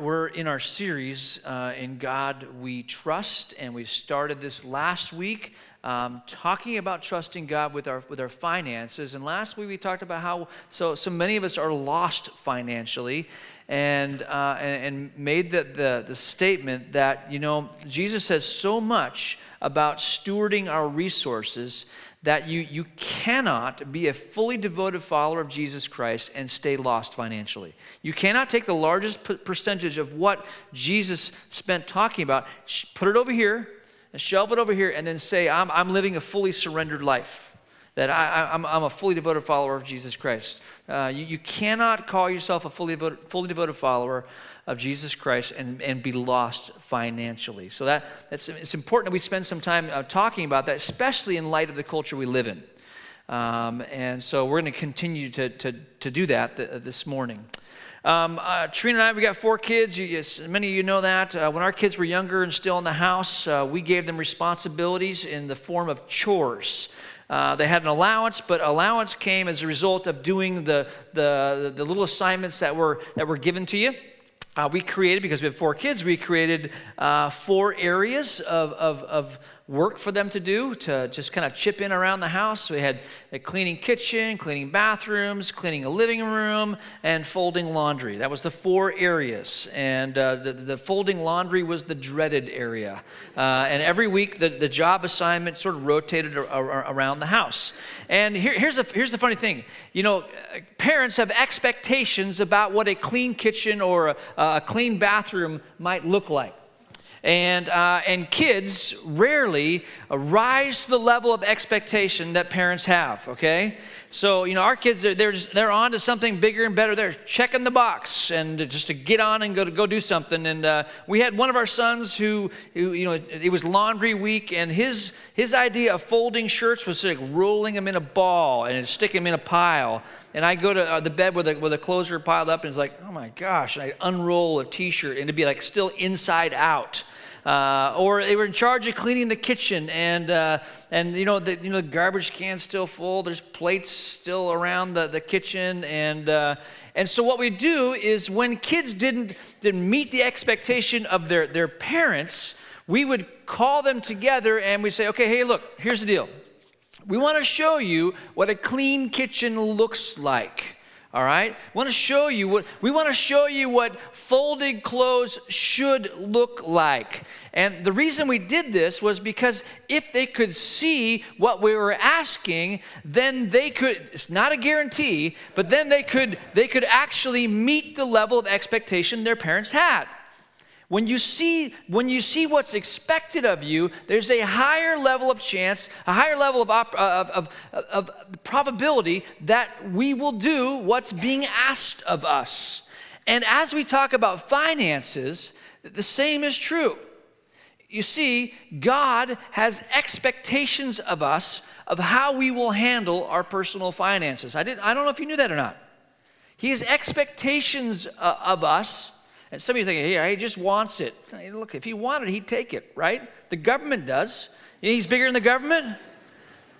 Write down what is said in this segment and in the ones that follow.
We're in our series, uh, In God We Trust, and we started this last week um, talking about trusting God with our, with our finances. And last week we talked about how so, so many of us are lost financially and, uh, and, and, made the, the, the statement that, you know, Jesus says so much about stewarding our resources that you, you cannot be a fully devoted follower of Jesus Christ and stay lost financially. You cannot take the largest percentage of what Jesus spent talking about, put it over here, and shelve it over here, and then say, I'm, I'm living a fully surrendered life. That I, I'm, I'm a fully devoted follower of Jesus Christ. Uh, you, you cannot call yourself a fully devoted, fully devoted follower of Jesus Christ and, and be lost financially. So that, that's, it's important that we spend some time uh, talking about that, especially in light of the culture we live in. Um, and so we're going to continue to, to, to do that th- this morning. Um, uh, Trina and I, we got four kids. You, yes, many of you know that. Uh, when our kids were younger and still in the house, uh, we gave them responsibilities in the form of chores. Uh, they had an allowance, but allowance came as a result of doing the, the, the little assignments that were, that were given to you. Uh, we created, because we have four kids, we created uh, four areas of, of, of work for them to do to just kind of chip in around the house. So we had a cleaning kitchen, cleaning bathrooms, cleaning a living room, and folding laundry. That was the four areas. And uh, the, the, folding laundry was the dreaded area. Uh, and every week, the, the job assignment sort of rotated around the house. And here, here's, the, here's the funny thing you know, parents have expectations about what a clean kitchen or a, a clean bathroom might look like. And, uh, and kids rarely rise to the level of expectation that parents have, okay? So, you know, our kids, they're, they're, just, they're on to something bigger and better. They're checking the box and just to get on and go to go do something. And uh, we had one of our sons who, who, you know, it was laundry week, and his, his idea of folding shirts was like rolling them in a ball and sticking them in a pile. And I go to uh, the bed where the, where the clothes are piled up, and it's like, oh my gosh. And I unroll a t shirt, and it'd be like still inside out. Uh, or they were in charge of cleaning the kitchen, and uh, and you know the you know the garbage can's still full. There's plates still around the, the kitchen, and uh, and so what we do is when kids didn't didn't meet the expectation of their their parents, we would call them together and we say, okay, hey, look, here's the deal. We want to show you what a clean kitchen looks like all right? We want to show you what we want to show you what folded clothes should look like. And the reason we did this was because if they could see what we were asking then they could it's not a guarantee but then they could they could actually meet the level of expectation their parents had when you see when you see what's expected of you, there's a higher level of chance, a higher level of, op, of, of, of probability that we will do what's being asked of us. And as we talk about finances, the same is true. You see, God has expectations of us of how we will handle our personal finances. I, didn't, I don't know if you knew that or not. He has expectations uh, of us and some of you thinking, hey, he just wants it. Look, if he wanted, he'd take it, right? The government does. He's bigger than the government.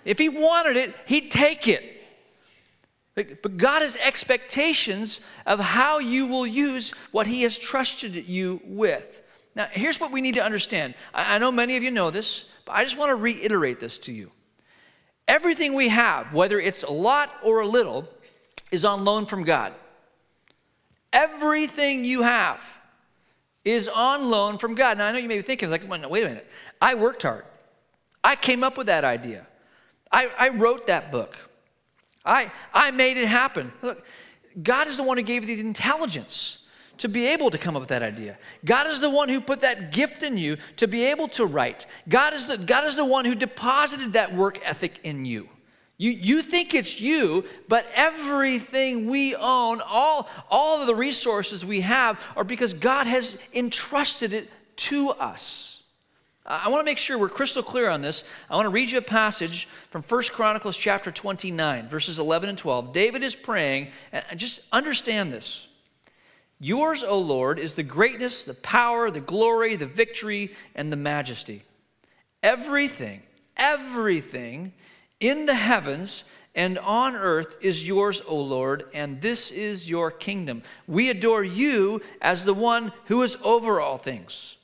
If he wanted it, he'd take it. But God has expectations of how you will use what He has trusted you with. Now, here's what we need to understand. I know many of you know this, but I just want to reiterate this to you. Everything we have, whether it's a lot or a little, is on loan from God. Everything you have is on loan from God. Now, I know you may be thinking, like, wait a minute. I worked hard. I came up with that idea. I, I wrote that book. I, I made it happen. Look, God is the one who gave you the intelligence to be able to come up with that idea. God is the one who put that gift in you to be able to write. God is the, God is the one who deposited that work ethic in you. You, you think it's you, but everything we own, all, all of the resources we have, are because God has entrusted it to us. I want to make sure we're crystal clear on this. I want to read you a passage from 1 Chronicles chapter 29, verses 11 and 12. David is praying, and just understand this. Yours, O Lord, is the greatness, the power, the glory, the victory, and the majesty. Everything, everything in the heavens and on earth is yours, O Lord, and this is your kingdom. We adore you as the one who is over all things.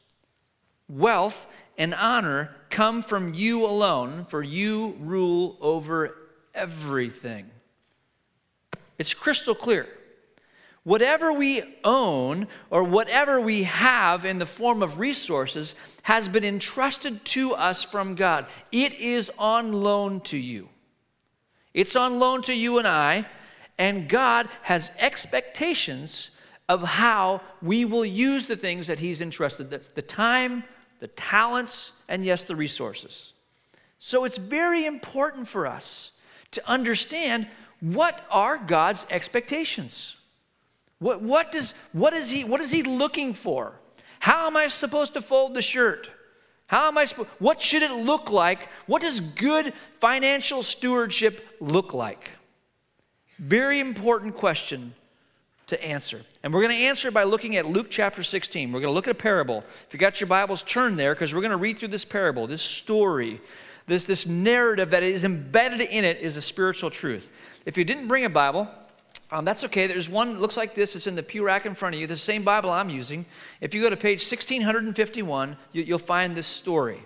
Wealth and honor come from you alone, for you rule over everything. It's crystal clear. Whatever we own or whatever we have in the form of resources has been entrusted to us from God. It is on loan to you. It's on loan to you and I, and God has expectations of how we will use the things that He's entrusted the, the time, the talents, and yes, the resources. So it's very important for us to understand what are God's expectations. What, what, does, what, is he, what is he looking for? How am I supposed to fold the shirt? How am I supposed, what should it look like? What does good financial stewardship look like? Very important question to answer. And we're going to answer by looking at Luke chapter 16. We're going to look at a parable. If you got your Bibles, turn there because we're going to read through this parable, this story, this, this narrative that is embedded in it is a spiritual truth. If you didn't bring a Bible, um, that's okay. There's one looks like this. It's in the pew rack in front of you. The same Bible I'm using. If you go to page 1651, you, you'll find this story.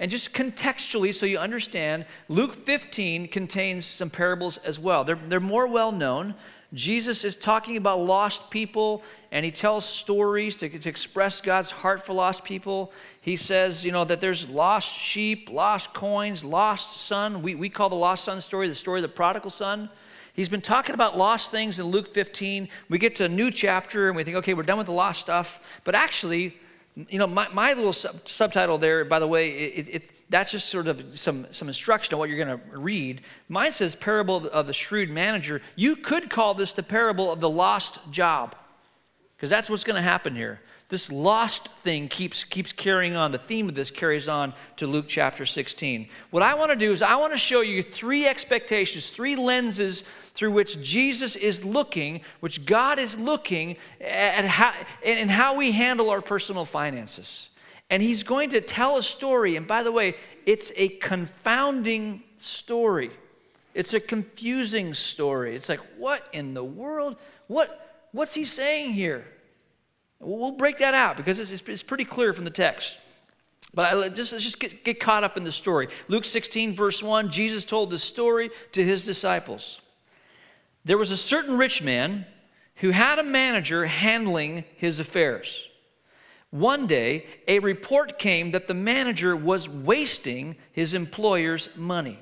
And just contextually, so you understand, Luke 15 contains some parables as well. They're, they're more well known. Jesus is talking about lost people, and he tells stories to, to express God's heart for lost people. He says, you know, that there's lost sheep, lost coins, lost son. We, we call the lost son story the story of the prodigal son. He's been talking about lost things in Luke 15. We get to a new chapter and we think, okay, we're done with the lost stuff. But actually, you know, my, my little sub- subtitle there, by the way, it, it, that's just sort of some, some instruction on what you're going to read. Mine says Parable of the, of the Shrewd Manager. You could call this the parable of the lost job, because that's what's going to happen here this lost thing keeps, keeps carrying on. The theme of this carries on to Luke chapter 16. What I want to do is, I want to show you three expectations, three lenses through which Jesus is looking, which God is looking at how, and how we handle our personal finances. And He's going to tell a story. And by the way, it's a confounding story. It's a confusing story. It's like, what in the world? What, what's he saying here? We'll break that out because it's, pretty clear from the text. But I, just, just get, get caught up in the story. Luke 16, verse 1, Jesus told this story to his disciples. There was a certain rich man who had a manager handling his affairs. One day, a report came that the manager was wasting his employer's money.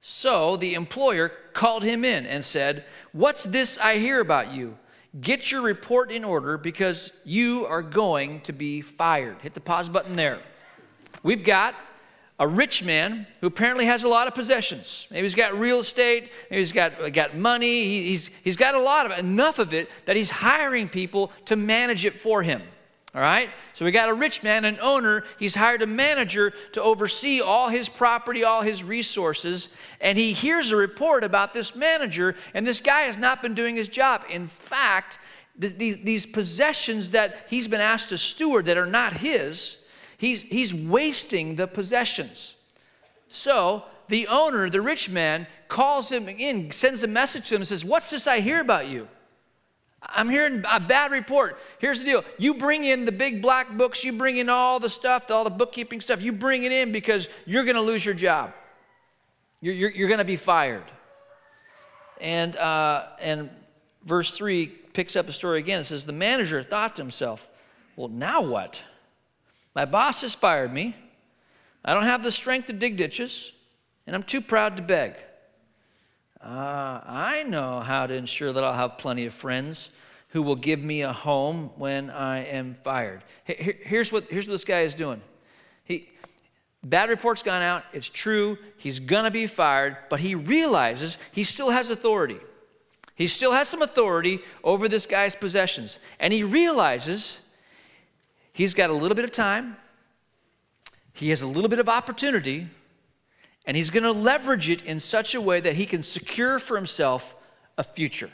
So the employer called him in and said, What's this I hear about you? Get your report in order because you are going to be fired. Hit the pause button there. We've got a rich man who apparently has a lot of possessions. Maybe he's got real estate, maybe he's got, got money, he's, he's got a lot of enough of it that he's hiring people to manage it for him. All right? So we got a rich man, an owner. He's hired a manager to oversee all his property, all his resources. And he hears a report about this manager, and this guy has not been doing his job. In fact, th- these, these possessions that he's been asked to steward that are not his, he's, he's wasting the possessions. So the owner, the rich man, calls him in, sends a message to him, and says, What's this I hear about you? I'm hearing a bad report. Here's the deal you bring in the big black books, you bring in all the stuff, all the bookkeeping stuff, you bring it in because you're going to lose your job. You're, you're, you're going to be fired. And, uh, and verse 3 picks up the story again. It says, The manager thought to himself, Well, now what? My boss has fired me. I don't have the strength to dig ditches, and I'm too proud to beg. Uh, I know how to ensure that I'll have plenty of friends who will give me a home when I am fired. Here's what, here's what this guy is doing. He, bad report's gone out. It's true. He's to be fired, but he realizes he still has authority. He still has some authority over this guy's possessions. And he realizes he's got a little bit of time, he has a little bit of opportunity and he's going to leverage it in such a way that he can secure for himself a future.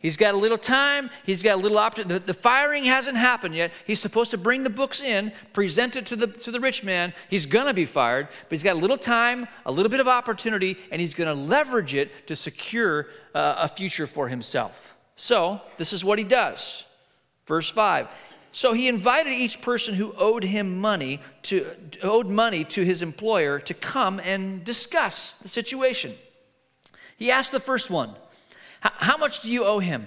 He's got a little time. He's got a little opportunity. The, firing hasn't happened yet. He's supposed to bring the books in, present it to the, to the rich man. He's going to be fired, but he's got a little time, a little bit of opportunity, and he's going to leverage it to secure uh, a future for himself. So, this is what he does. Verse 5. So he invited each person who owed him money to owed money to his employer to come and discuss the situation. He asked the first one, how much do you owe him?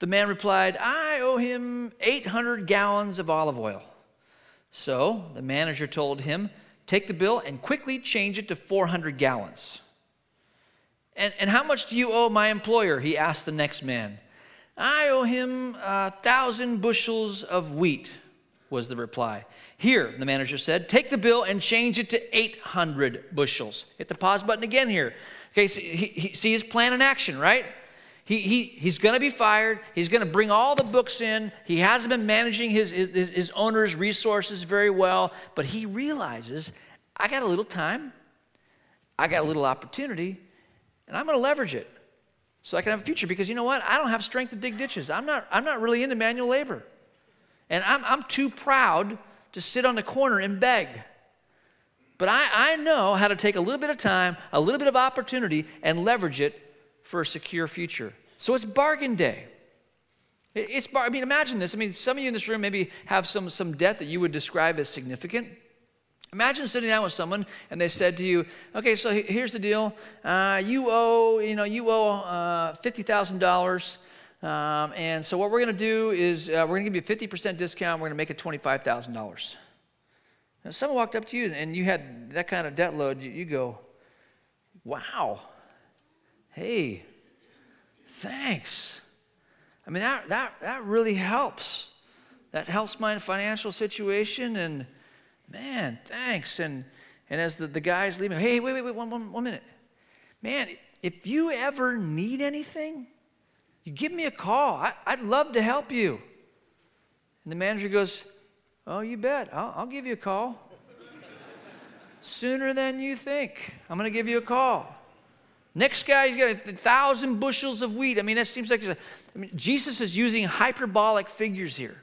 The man replied, I owe him 800 gallons of olive oil. So the manager told him, Take the bill and quickly change it to 400 gallons. And, and how much do you owe my employer? He asked the next man. I owe him a thousand bushels of wheat, was the reply. Here, the manager said, take the bill and change it to 800 bushels. Hit the pause button again here. Okay, he, he, see his plan in action, right? He, he, he's going to be fired. He's going to bring all the books in. He hasn't been managing his, his, his owner's resources very well, but he realizes I got a little time, I got a little opportunity, and I'm going to leverage it so I can have a future because you know what? I don't have strength to dig ditches. I'm not, I'm not really into manual labor. And I'm, I'm too proud to sit on the corner and beg. But I, I know how to take a little bit of time, a little bit of opportunity, and leverage it for a secure future. So it's bargain day. It's bar- I mean, imagine this. I mean, some of you in this room maybe have some, some debt that you would describe as significant. Imagine sitting down with someone and they said to you, "Okay, so here's the deal. Uh, you owe, you know, you owe uh, fifty thousand dollars, um, and so what we're going to do is uh, we're going to give you a fifty percent discount. We're going to make it twenty-five thousand dollars." Now, someone walked up to you and you had that kind of debt load, you, you go, wow, hey, thanks. I mean, that, that, that really helps. That helps my financial situation, and man, thanks. And, and as the, the guy's leaving, hey, wait, wait, wait, one, one, one minute. Man, if you ever need anything, you give me a call. I, would love to help you. And the manager goes, Oh, you bet. I'll, I'll give you a call. Sooner than you think. I'm going to give you a call. Next guy, he's got a thousand bushels of wheat. I mean, that seems like I mean, Jesus is using hyperbolic figures here.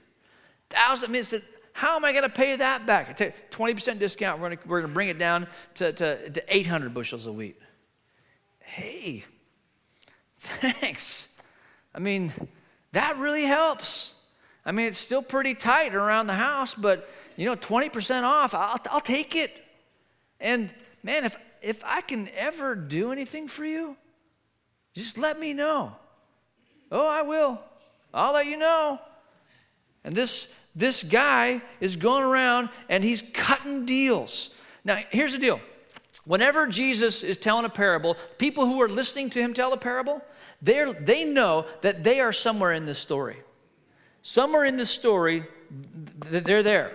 Thousand, I mean, said, how am I going to pay that back? I tell you, 20% discount, we're going to, we're to bring it down to, to, to 800 bushels of wheat. Hey, thanks. I mean, that really helps. I mean, it's still pretty tight around the house, but you know, 20% off, I'll, I'll take it. And man, if, if I can ever do anything for you, just let me know. Oh, I will. I'll let you know. And this, this guy is going around and he's cutting deals. Now, here's the deal. Whenever Jesus is telling a parable, people who are listening to him tell a parable, they they know that they are somewhere in this story. Somewhere in the story, they're there.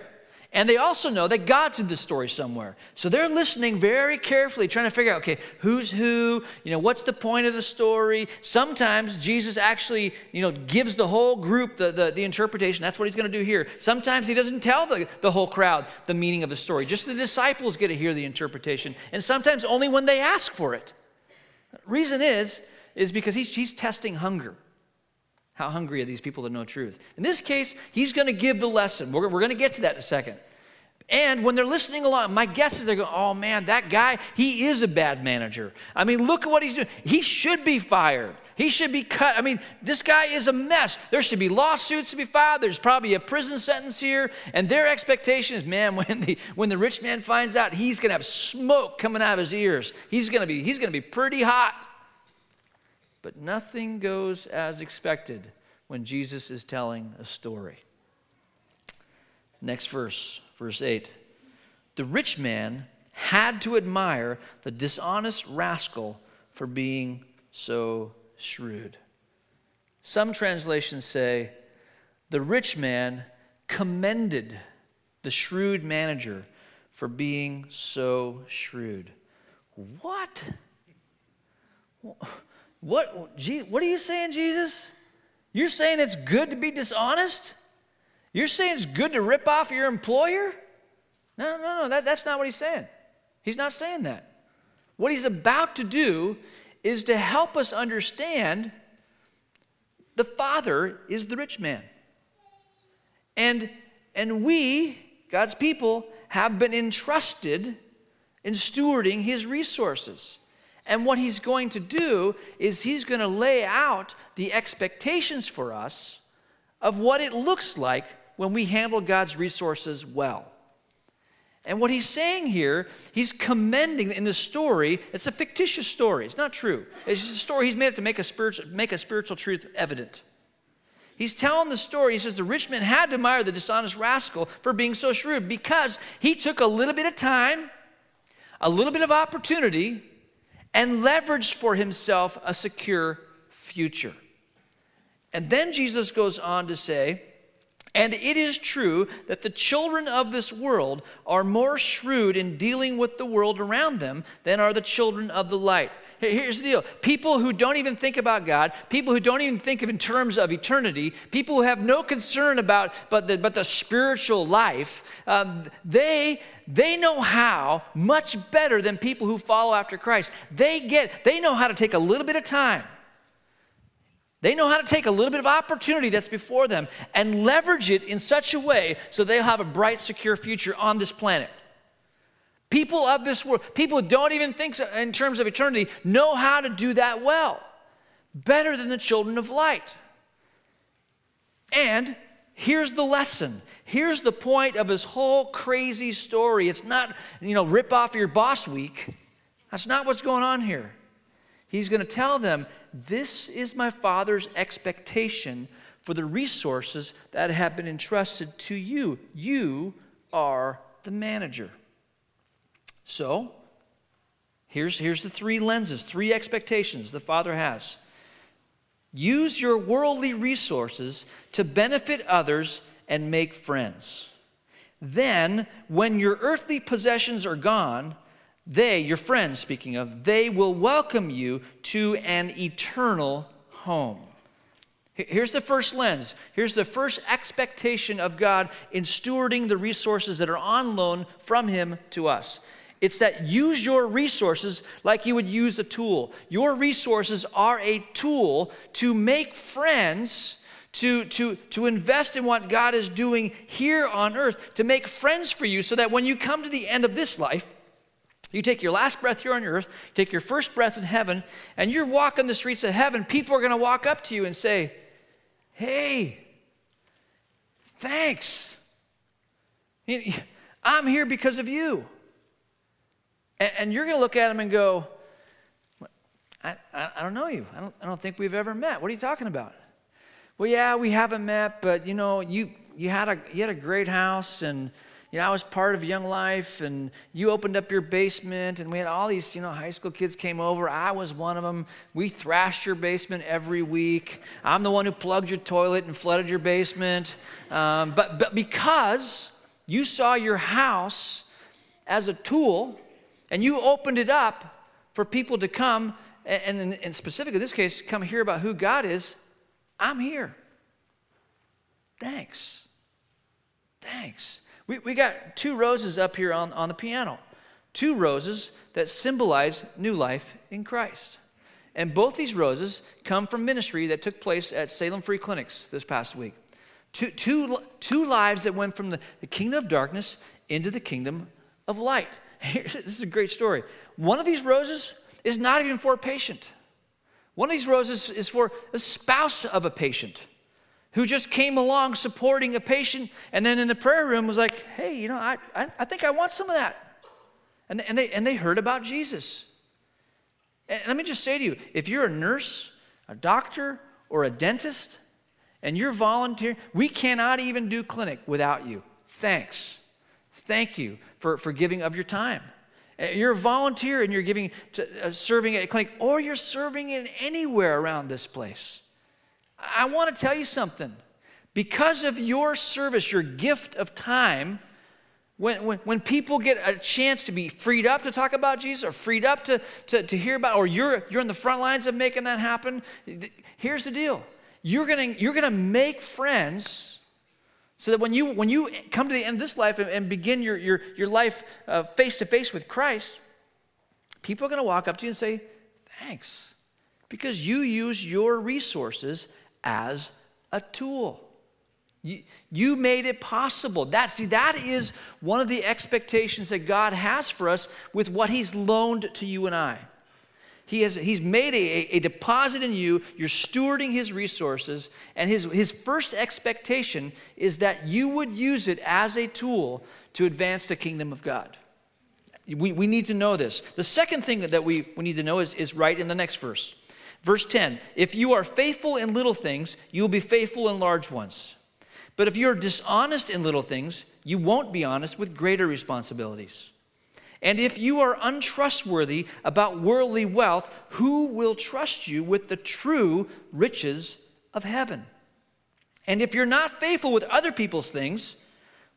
And they also know that God's in the story somewhere. So they're listening very carefully, trying to figure out, okay, who's who, you know, what's the point of the story. Sometimes Jesus actually, you know, gives the whole group the, the, the interpretation. That's what he's going to do here. Sometimes he doesn't tell the, the whole crowd the meaning of the story. Just the disciples get to hear the interpretation. And sometimes only when they ask for it. Reason is, is because he's, he's testing hunger. How hungry are these people to know truth? In this case, he's going to give the lesson. We're, we're going to get to that in a second. And when they're listening along, my guess is they're going, oh man, that guy, he is a bad manager. I mean, look at what he's doing. He should be fired. He should be cut. I mean, this guy is a mess. There should be lawsuits to be filed. There's probably a prison sentence here. And their expectation is, man, when the, when the rich man finds out, he's going to have smoke coming out of his ears. He's going to be, he's going to be pretty hot. But nothing goes as expected when Jesus is telling a story. Next verse, verse 8. The rich man had to admire the dishonest rascal for being so shrewd. Some translations say the rich man commended the shrewd manager for being so shrewd. What? What, what are you saying, Jesus? You're saying it's good to be dishonest? You're saying it's good to rip off your employer? No, no, no, that, that's not what he's saying. He's not saying that. What he's about to do is to help us understand The Father is the rich man. And, and we, God's people, have been entrusted in stewarding his resources. And what he's going to do is he's going to lay out the expectations for us of what it looks like when we handle God's resources well. And what he's saying here, he's commending in the story, it's a fictitious story. It's not true. It's just a story he's made up to make a spiritual, make a spiritual truth evident. He's telling the story. He says the rich man had to admire the dishonest rascal for being so shrewd because he took a little bit of time, a little bit of opportunity, and leveraged for himself a secure future. And then Jesus goes on to say, and it is true that the children of this world are more shrewd in dealing with the world around them than are the children of the light. Here's the deal people who don't even think about God, people who don't even think of in terms of eternity, people who have no concern about but the, but the spiritual life, um, they, they know how much better than people who follow after Christ. They get, they know how to take a little bit of time they know how to take a little bit of opportunity that's before them and leverage it in such a way so they'll have a bright, secure future on this planet. People of this world, people who don't even think in terms of eternity, know how to do that well, better than the children of light. And here's the lesson. Here's the point of this whole crazy story. It's not, you know, rip off your boss week. That's not what's going on here. He's going to tell them, This is my Father's expectation for the resources that have been entrusted to you. You are the manager. So, here's, here's the three lenses, three expectations the Father has. Use your worldly resources to benefit others and make friends. Then, when your earthly possessions are gone, they, your friends, speaking of, they will welcome you to an eternal home. Here's the first lens. Here's the first expectation of God in stewarding the resources that are on loan from Him to us. It's that use your resources like you would use a tool. Your resources are a tool to make friends, to, to, to invest in what God is doing here on earth, to make friends for you so that when you come to the end of this life, you take your last breath here on earth, take your first breath in heaven, and you're walking the streets of heaven. People are going to walk up to you and say, Hey, thanks. I'm here because of you. And you're going to look at them and go, I, I, I don't know you. I don't, I don't think we've ever met. What are you talking about? Well, yeah, we haven't met, but you know, you, you, had, a, you had a great house and you know, I was part of Young Life, and you opened up your basement, and we had all these, you know, high school kids came over. I was one of them. We thrashed your basement every week. I'm the one who plugged your toilet and flooded your basement. Um, but, but because you saw your house as a tool, and you opened it up for people to come, and, and, specifically in this case, come hear about who God is, I'm here. Thanks. Thanks. We, we got two roses up here on, on the piano, two roses that symbolize new life in Christ. And both these roses come from ministry that took place at Salem Free Clinics this past week. Two, two, two lives that went from the, the kingdom of darkness into the kingdom of light. this is a great story. One of these roses is not even for a patient. One of these roses is for the spouse of a patient who just came along supporting a patient and then in the prayer room was like, hey, you know, I, I, I think I want some of that. And, and, they, and they heard about Jesus. And let me just say to you if you're a nurse, a doctor, or a dentist, and you're volunteering, we cannot even do clinic without you. Thanks. Thank you for, for giving of your time. Uh, you're a volunteer and you're giving to, uh, serving at a clinic, or you're serving in anywhere around this place. I want to tell you something. Because of your service, your gift of time, when, when, when people get a chance to be freed up to talk about Jesus or freed up to, to, to hear about, or you're, you're in the front lines of making that happen, here's the deal. You're going you're gonna make friends so that when you, when you come to the end of this life and, and begin your, your, your life face to face with Christ, people are going to walk up to you and say, Thanks. Because you use your resources as a tool. You, you made it possible. That, see, that is one of the expectations that God has for us with what He's loaned to you and I. He has, he's made a, a deposit in you, you're stewarding His resources, and his, his first expectation is that you would use it as a tool to advance the kingdom of God. We, we need to know this. The second thing that we, we need to know is, is right in the next verse. Verse 10 If you are faithful in little things, you will be faithful in large ones. But if you're dishonest in little things, you won't be honest with greater responsibilities. And if you are untrustworthy about worldly wealth, who will trust you with the true riches of heaven? And if you're not faithful with other people's things,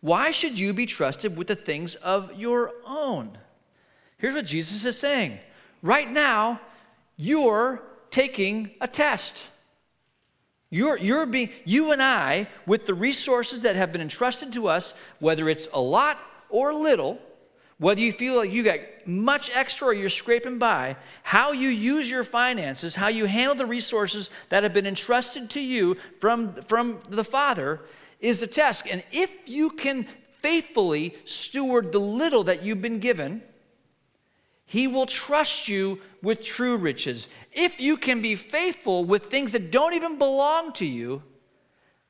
why should you be trusted with the things of your own? Here's what Jesus is saying. Right now, you're taking a test. You're, you're being, you and I, with the resources that have been entrusted to us, whether it's a lot or little, whether you feel like you got much extra or you're scraping by, how you use your finances, how you handle the resources that have been entrusted to you from, from the Father is a test. And if you can faithfully steward the little that you've been given, he will trust you with true riches. If you can be faithful with things that don't even belong to you,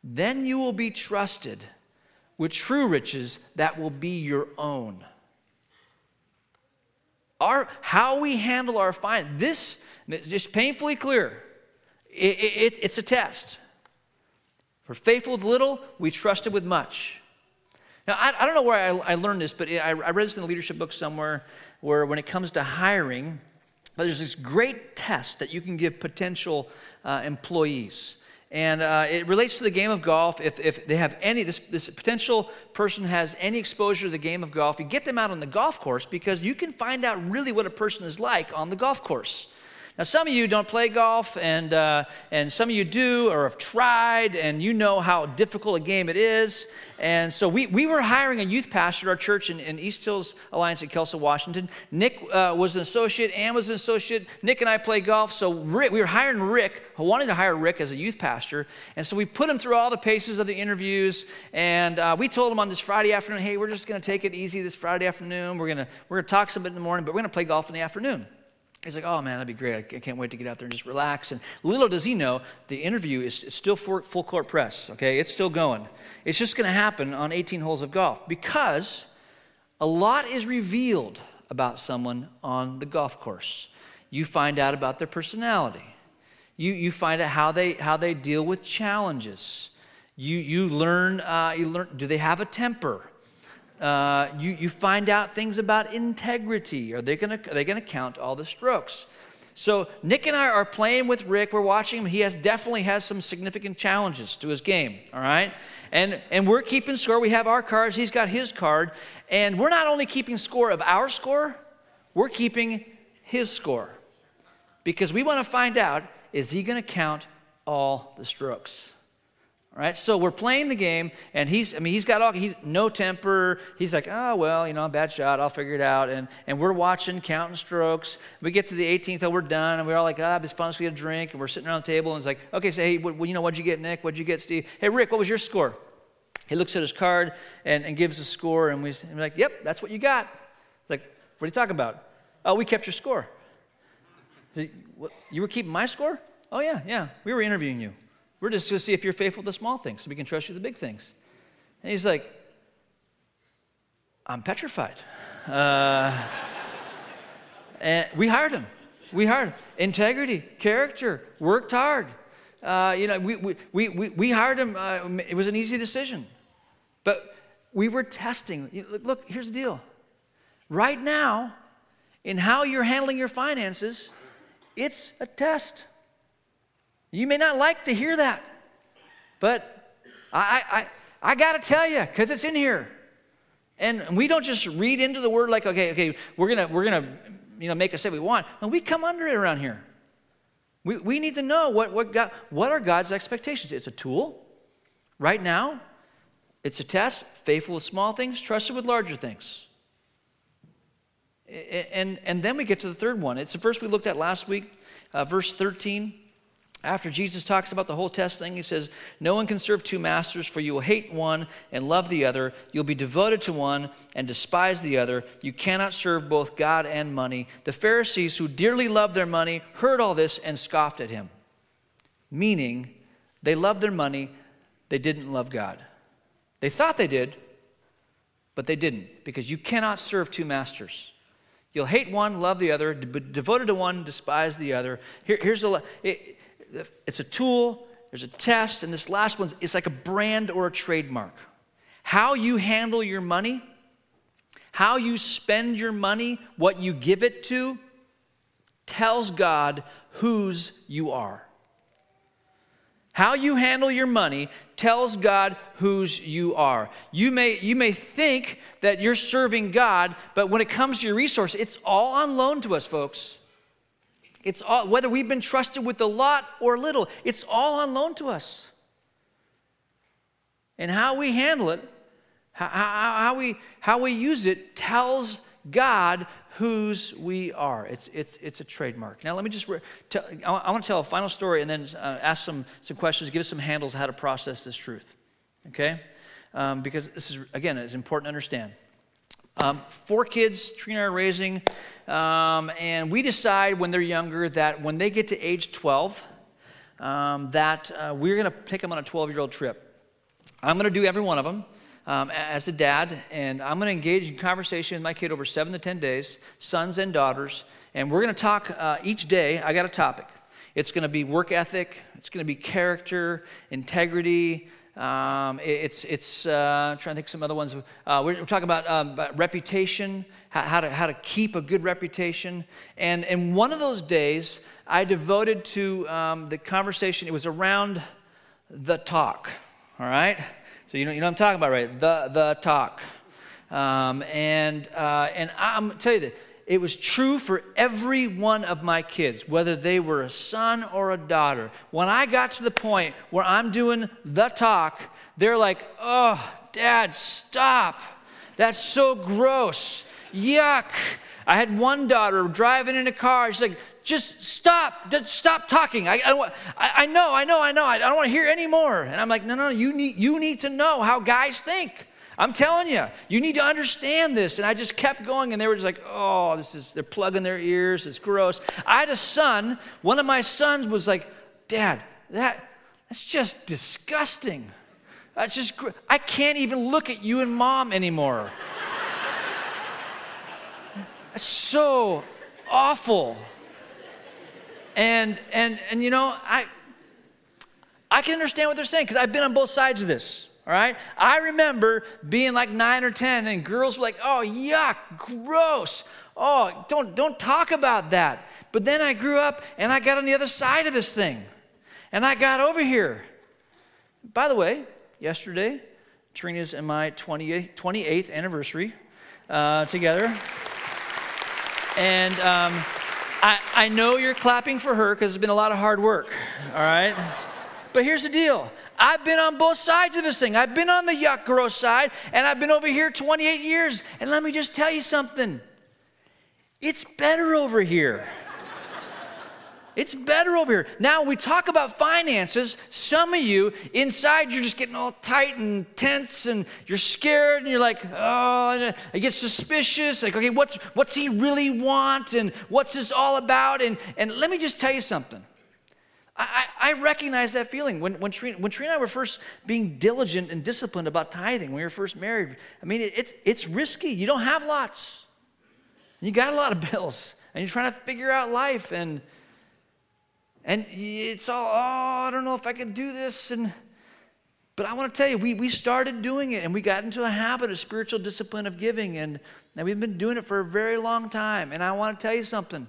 then you will be trusted with true riches that will be your own. Our, how we handle our finance, this is just painfully clear. It, it, it's a test. For faithful with little, we trusted with much. Now, I, I don't know where I, I learned this, but I, I read this in a leadership book somewhere where when it comes to hiring, there's this great test that you can give potential uh, employees. And uh, it relates to the game of golf. If, if they have any, this, this potential person has any exposure to the game of golf, you get them out on the golf course because you can find out really what a person is like on the golf course. Now, some of you don't play golf, and, uh, and some of you do or have tried, and you know how difficult a game it is. And so we, we were hiring a youth pastor at our church in, in East Hills Alliance in Kelso, Washington. Nick uh, was an associate, Ann was an associate. Nick and I play golf. So Rick, we were hiring Rick, who wanted to hire Rick as a youth pastor. And so we put him through all the paces of the interviews. And uh, we told him on this Friday afternoon, hey, we're just going to take it easy this Friday afternoon. We're going we're gonna talk some bit in the morning, but we're going to play golf in the afternoon. He's like, oh man, that'd be great. I can't wait to get out there and just relax. And little does he know, the interview is still full court press, okay? It's still going. It's just going to happen on 18 holes of golf because a lot is revealed about someone on the golf course. You find out about their personality, you, you find out how they, how they deal with challenges. You, you, learn, uh, you learn, do they have a temper? Uh, you, you find out things about integrity. Are they going to count all the strokes? So Nick and I are playing with Rick. We're watching him. He has definitely has some significant challenges to his game. All right, and and we're keeping score. We have our cards. He's got his card, and we're not only keeping score of our score, we're keeping his score because we want to find out is he going to count all the strokes. Right, so we're playing the game, and he's, I mean, he's got all, he's no temper. He's like, oh, well, you know, I'm bad shot, I'll figure it out. And, and we're watching, counting strokes. We get to the 18th, oh, we're done, and we're all like, ah, it's fun, we get a drink, and we're sitting around the table, and it's like, okay, so hey, what, you know, what'd you get, Nick? What'd you get, Steve? Hey, Rick, what was your score? He looks at his card and, and gives a score, and, we, and we're like, yep, that's what you got. It's like, what are you talking about? Oh, we kept your score. You were keeping my score? Oh, yeah, yeah, we were interviewing you. We're just going to see if you're faithful to the small things so we can trust you with the big things. And he's like, I'm petrified. Uh, and we hired him. We hired him. Integrity, character, worked hard. Uh, you know, we, we, we, we hired him. Uh, it was an easy decision. But we were testing. Look, here's the deal. Right now, in how you're handling your finances, it's a test. You may not like to hear that, but I, I, I got to tell you, because it's in here. And we don't just read into the word like, okay, okay, we're gonna, we're gonna, you know, make us say we want. And we come under it around here. We, we need to know what, what, God, what are God's expectations. It's a tool. Right now, it's a test. Faithful with small things, trusted with larger things. And, and then we get to the third one. It's the verse we looked at last week, uh, verse 13. After Jesus talks about the whole test thing, he says, No one can serve two masters, for you will hate one and love the other. You'll be devoted to one and despise the other. You cannot serve both God and money. The Pharisees, who dearly loved their money, heard all this and scoffed at him. Meaning, they loved their money, they didn't love God. They thought they did, but they didn't, because you cannot serve two masters. You'll hate one, love the other, be devoted to one, despise the other. Here, here's. It, it's a tool, there's a test, and this last one is like a brand or a trademark. How you handle your money, how you spend your money, what you give it to, tells God whose you are. How you handle your money tells God whose you are. You may, you may think that you're serving God, but when it comes to your resource, it's all on loan to us, folks. It's all, whether we've been trusted with a lot or little, it's all on loan to us. And how we handle it, how, how, we, how we use it, tells God whose we are. It's, it's, it's a trademark. Now, let me just, re- tell, I, I want to tell a final story and then uh, ask some, some questions, give us some handles how to process this truth. Okay? Um, because this is, again, it's important to understand. Um, four kids Trina are raising, um, and we decide when they're younger that when they get to age 12, um, that uh, we're going to take them on a 12 year old trip. I'm going to do every one of them um, as a dad, and I'm going to engage in conversation with my kid over seven to 10 days, sons and daughters, and we're going to talk uh, each day. I got a topic. It's going to be work ethic, it's going to be character, integrity, um, it's it's uh, trying to think some other ones. Uh, we're, we're, talking about, um, about reputation, how, how, to how to keep a good reputation. And and one of those days, I devoted to um, the conversation. It was around the talk. All right. So you know you know what I'm talking about, right? The the talk. Um, and uh, and I'm tell you that it was true for every one of my kids, whether they were a son or a daughter. When I got to the point where I'm doing the talk, they're like, oh, dad, stop. That's so gross. Yuck. I had one daughter driving in a car. She's like, just stop, just stop talking. I, I, I know, I know, I know. I don't want to hear anymore. And I'm like, no, no, you need, you need to know how guys think. I'm telling you, you need to understand this. And I just kept going, and they were just like, oh, this is, they're plugging their ears. It's gross. I had a son. One of my sons was like, Dad, that, that's just disgusting. That's just, gr- I can't even look at you and mom anymore. That's so awful. And, and, and you know, I, I can understand what they're saying because I've been on both sides of this. All right? I remember being like nine or 10, and girls were like, oh, yuck, gross. Oh, don't, don't talk about that. But then I grew up and I got on the other side of this thing. And I got over here. By the way, yesterday, Trina's and my 28th, 28th anniversary uh, together. And um, I, I know you're clapping for her because it's been a lot of hard work, all right? But here's the deal I've been on both sides of this thing. I've been on the yuck gross side, and I've been over here 28 years. And let me just tell you something it's better over here. It's better over here. Now, we talk about finances. Some of you, inside, you're just getting all tight and tense, and you're scared, and you're like, oh, I get suspicious. Like, okay, what's, what's he really want, and what's this all about? And, and let me just tell you something. I, I, recognize that feeling. When, when, Trina, when Trina and I were first being diligent and disciplined about tithing, when we were first married, I mean, it, it's, it's risky. You don't have lots. You got a lot of bills, and you're trying to figure out life, and, and it's all, oh, I don't know if I can do this. And, but I want to tell you, we, we started doing it, and we got into a habit of spiritual discipline of giving, and, and we've been doing it for a very long time. And I want to tell you something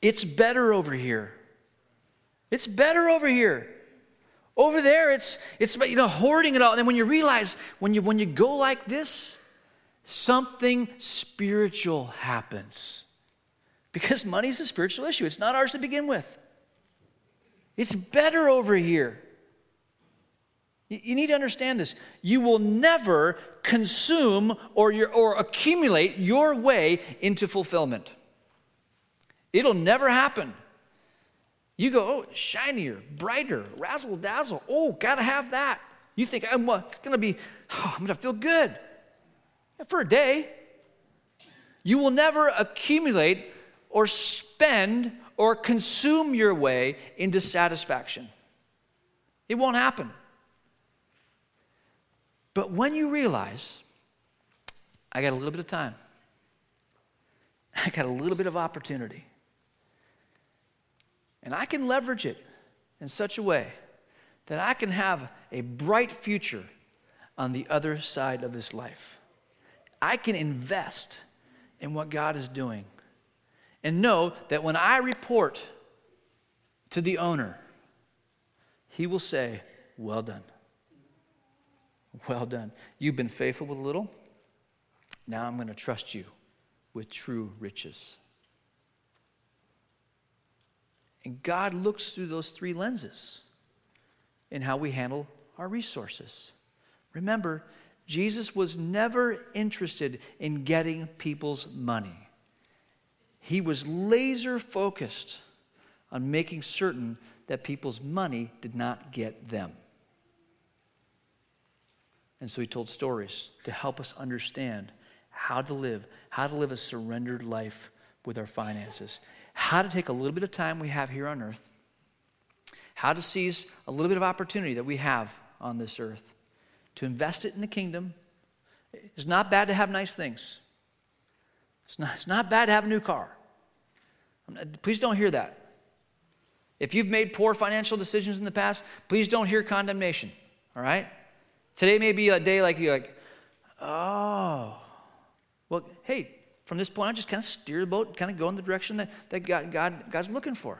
it's better over here. It's better over here. Over there, it's it's you know hoarding it all. And then when you realize when you when you go like this, something spiritual happens. Because money is a spiritual issue. It's not ours to begin with. It's better over here. You need to understand this. You will never consume or, your, or accumulate your way into fulfillment. It'll never happen. You go, oh, shinier, brighter, razzle dazzle. Oh, gotta have that. You think, I'm, well, it's gonna be, oh, I'm gonna feel good for a day. You will never accumulate or spend or consume your way into satisfaction. It won't happen. But when you realize, I got a little bit of time, I got a little bit of opportunity, and I can leverage it in such a way that I can have a bright future on the other side of this life. I can invest in what God is doing and know that when I report to the owner, he will say, Well done. Well done. You've been faithful with a little. Now I'm going to trust you with true riches. And God looks through those three lenses in how we handle our resources. Remember, Jesus was never interested in getting people's money. He was laser focused on making certain that people's money did not get them. And so he told stories to help us understand how to live, how to live a surrendered life with our finances, how to take a little bit of time we have here on earth, how to seize a little bit of opportunity that we have on this earth, to invest it in the kingdom. It's not bad to have nice things. It's not, it's not bad to have a new car. Please don't hear that. If you've made poor financial decisions in the past, please don't hear condemnation. All right? Today may be a day like you're like, oh, well, hey, from this point on, just kind of steer the boat, kind of go in the direction that, that God, God, God's looking for.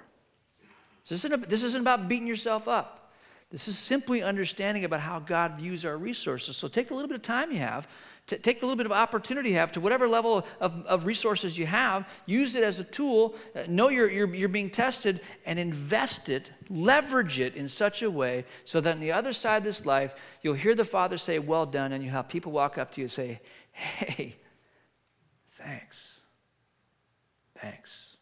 So this isn't, this isn't about beating yourself up. This is simply understanding about how God views our resources. So take a little bit of time you have to take a little bit of opportunity you have to whatever level of, of resources you have, use it as a tool, uh, know you're, you're, you're being tested, and invest it, leverage it in such a way so that on the other side of this life, you'll hear the Father say, Well done, and you have people walk up to you and say, Hey, thanks. Thanks.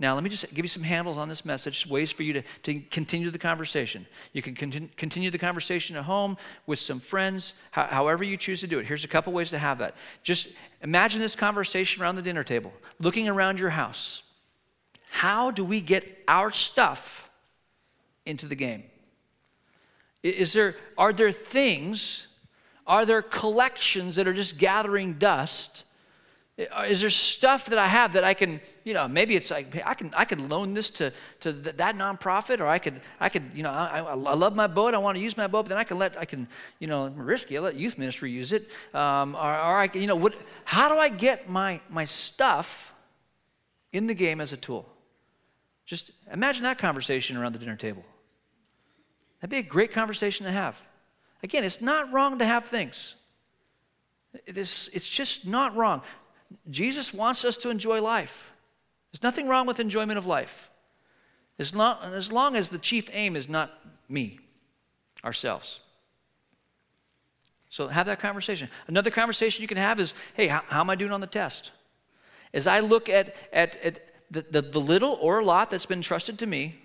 Now, let me just give you some handles on this message, ways for you to, to continue the conversation. You can continue, the conversation at home with some friends, how, however you choose to do it. Here's a couple ways to have that. Just imagine this conversation around the dinner table, looking around your house. How do we get our stuff into the game? Is there, are there things, are there collections that are just gathering dust? Uh, is there stuff that I have that I can, you know, maybe it's like I can I can loan this to to that nonprofit, or I could I could, you know, I, I love my boat, I want to use my boat, but then I can let I can, you know, risky, I let youth ministry use it, um, or, or I, you know, what? How do I get my my stuff in the game as a tool? Just imagine that conversation around the dinner table. That'd be a great conversation to have. Again, it's not wrong to have things. It is, it's just not wrong. Jesus wants us to enjoy life. There's nothing wrong with enjoyment of life. As long, as long as the chief aim is not me, ourselves. So have that conversation. Another conversation you can have is hey, how, how am I doing on the test? As I look at, at, at the, the, the, little or a lot that's been trusted to me,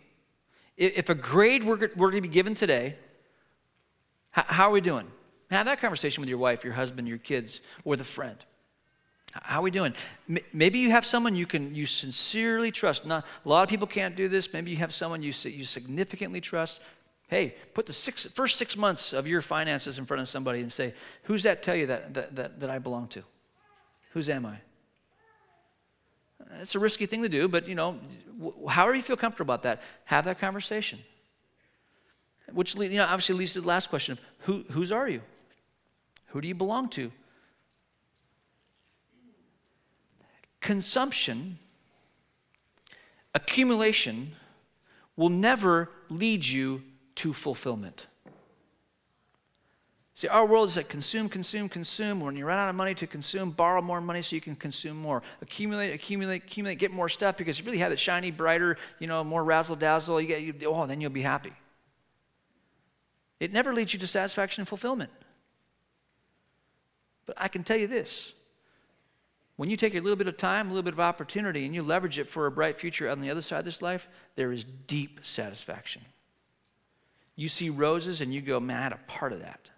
if a grade were, were to be given today, how, how are we doing? Have that conversation with your wife, your husband, your kids, or the friend. How are we doing? Maybe you have someone you can you sincerely trust. Not, a lot of people can't do this. Maybe you have someone you you significantly trust. Hey, put the six, first six months of your finances in front of somebody and say, "Who's that? Tell you that that that, that I belong to? Whose am I?" It's a risky thing to do, but you know, however you feel comfortable about that, have that conversation. Which you know obviously leads to the last question of who whose are you? Who do you belong to? Consumption, accumulation will never lead you to fulfillment. See, our world is like consume, consume, consume. When you run out of money to consume, borrow more money so you can consume more. Accumulate, accumulate, accumulate, get more stuff because you really have it shiny, brighter, you know, more razzle dazzle. You get, you, oh, then you'll be happy. It never leads you to satisfaction and fulfillment. But I can tell you this when you take a little bit of time, a little bit of opportunity, and you leverage it for a bright future on the other side of this life, there is deep satisfaction. You see roses and you go, man, I had a part of that.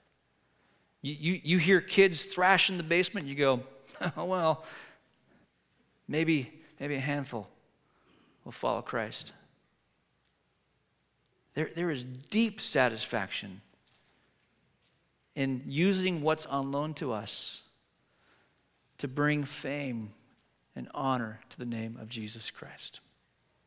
You, you, you hear kids thrash in the basement, you go, oh, well, maybe, maybe a handful will follow Christ. There, there is deep satisfaction in using what's on loan to us to bring fame and honor to the name of Jesus Christ.